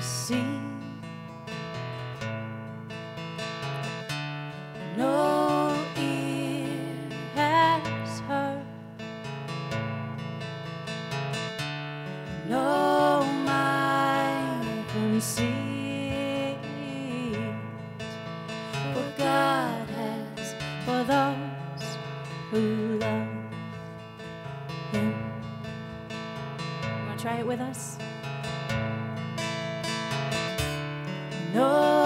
seen, no ear has heard, no mind conceived what God has for those who love Him. You want to try it with us? No